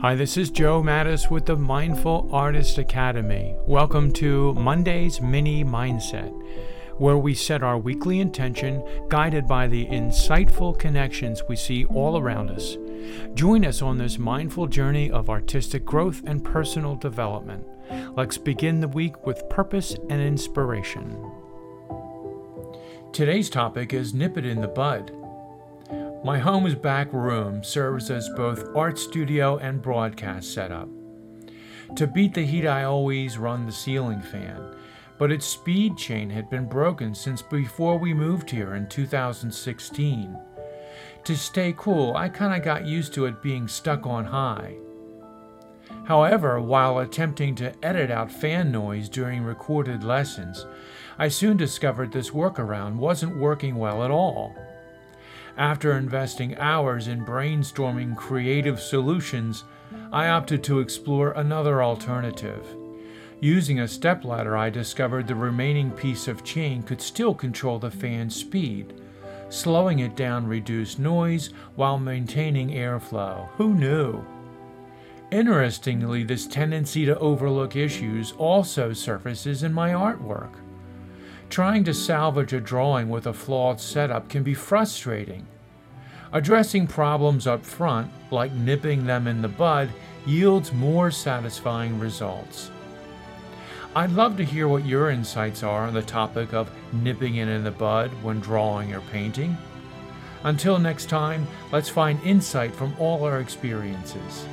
Hi, this is Joe Mattis with the Mindful Artist Academy. Welcome to Monday's Mini Mindset, where we set our weekly intention guided by the insightful connections we see all around us. Join us on this mindful journey of artistic growth and personal development. Let's begin the week with purpose and inspiration. Today's topic is Nip It in the Bud. My home's back room serves as both art studio and broadcast setup. To beat the heat, I always run the ceiling fan, but its speed chain had been broken since before we moved here in 2016. To stay cool, I kinda got used to it being stuck on high. However, while attempting to edit out fan noise during recorded lessons, I soon discovered this workaround wasn't working well at all. After investing hours in brainstorming creative solutions, I opted to explore another alternative. Using a stepladder, I discovered the remaining piece of chain could still control the fan's speed. Slowing it down reduced noise while maintaining airflow. Who knew? Interestingly, this tendency to overlook issues also surfaces in my artwork. Trying to salvage a drawing with a flawed setup can be frustrating. Addressing problems up front, like nipping them in the bud, yields more satisfying results. I'd love to hear what your insights are on the topic of nipping it in the bud when drawing or painting. Until next time, let's find insight from all our experiences.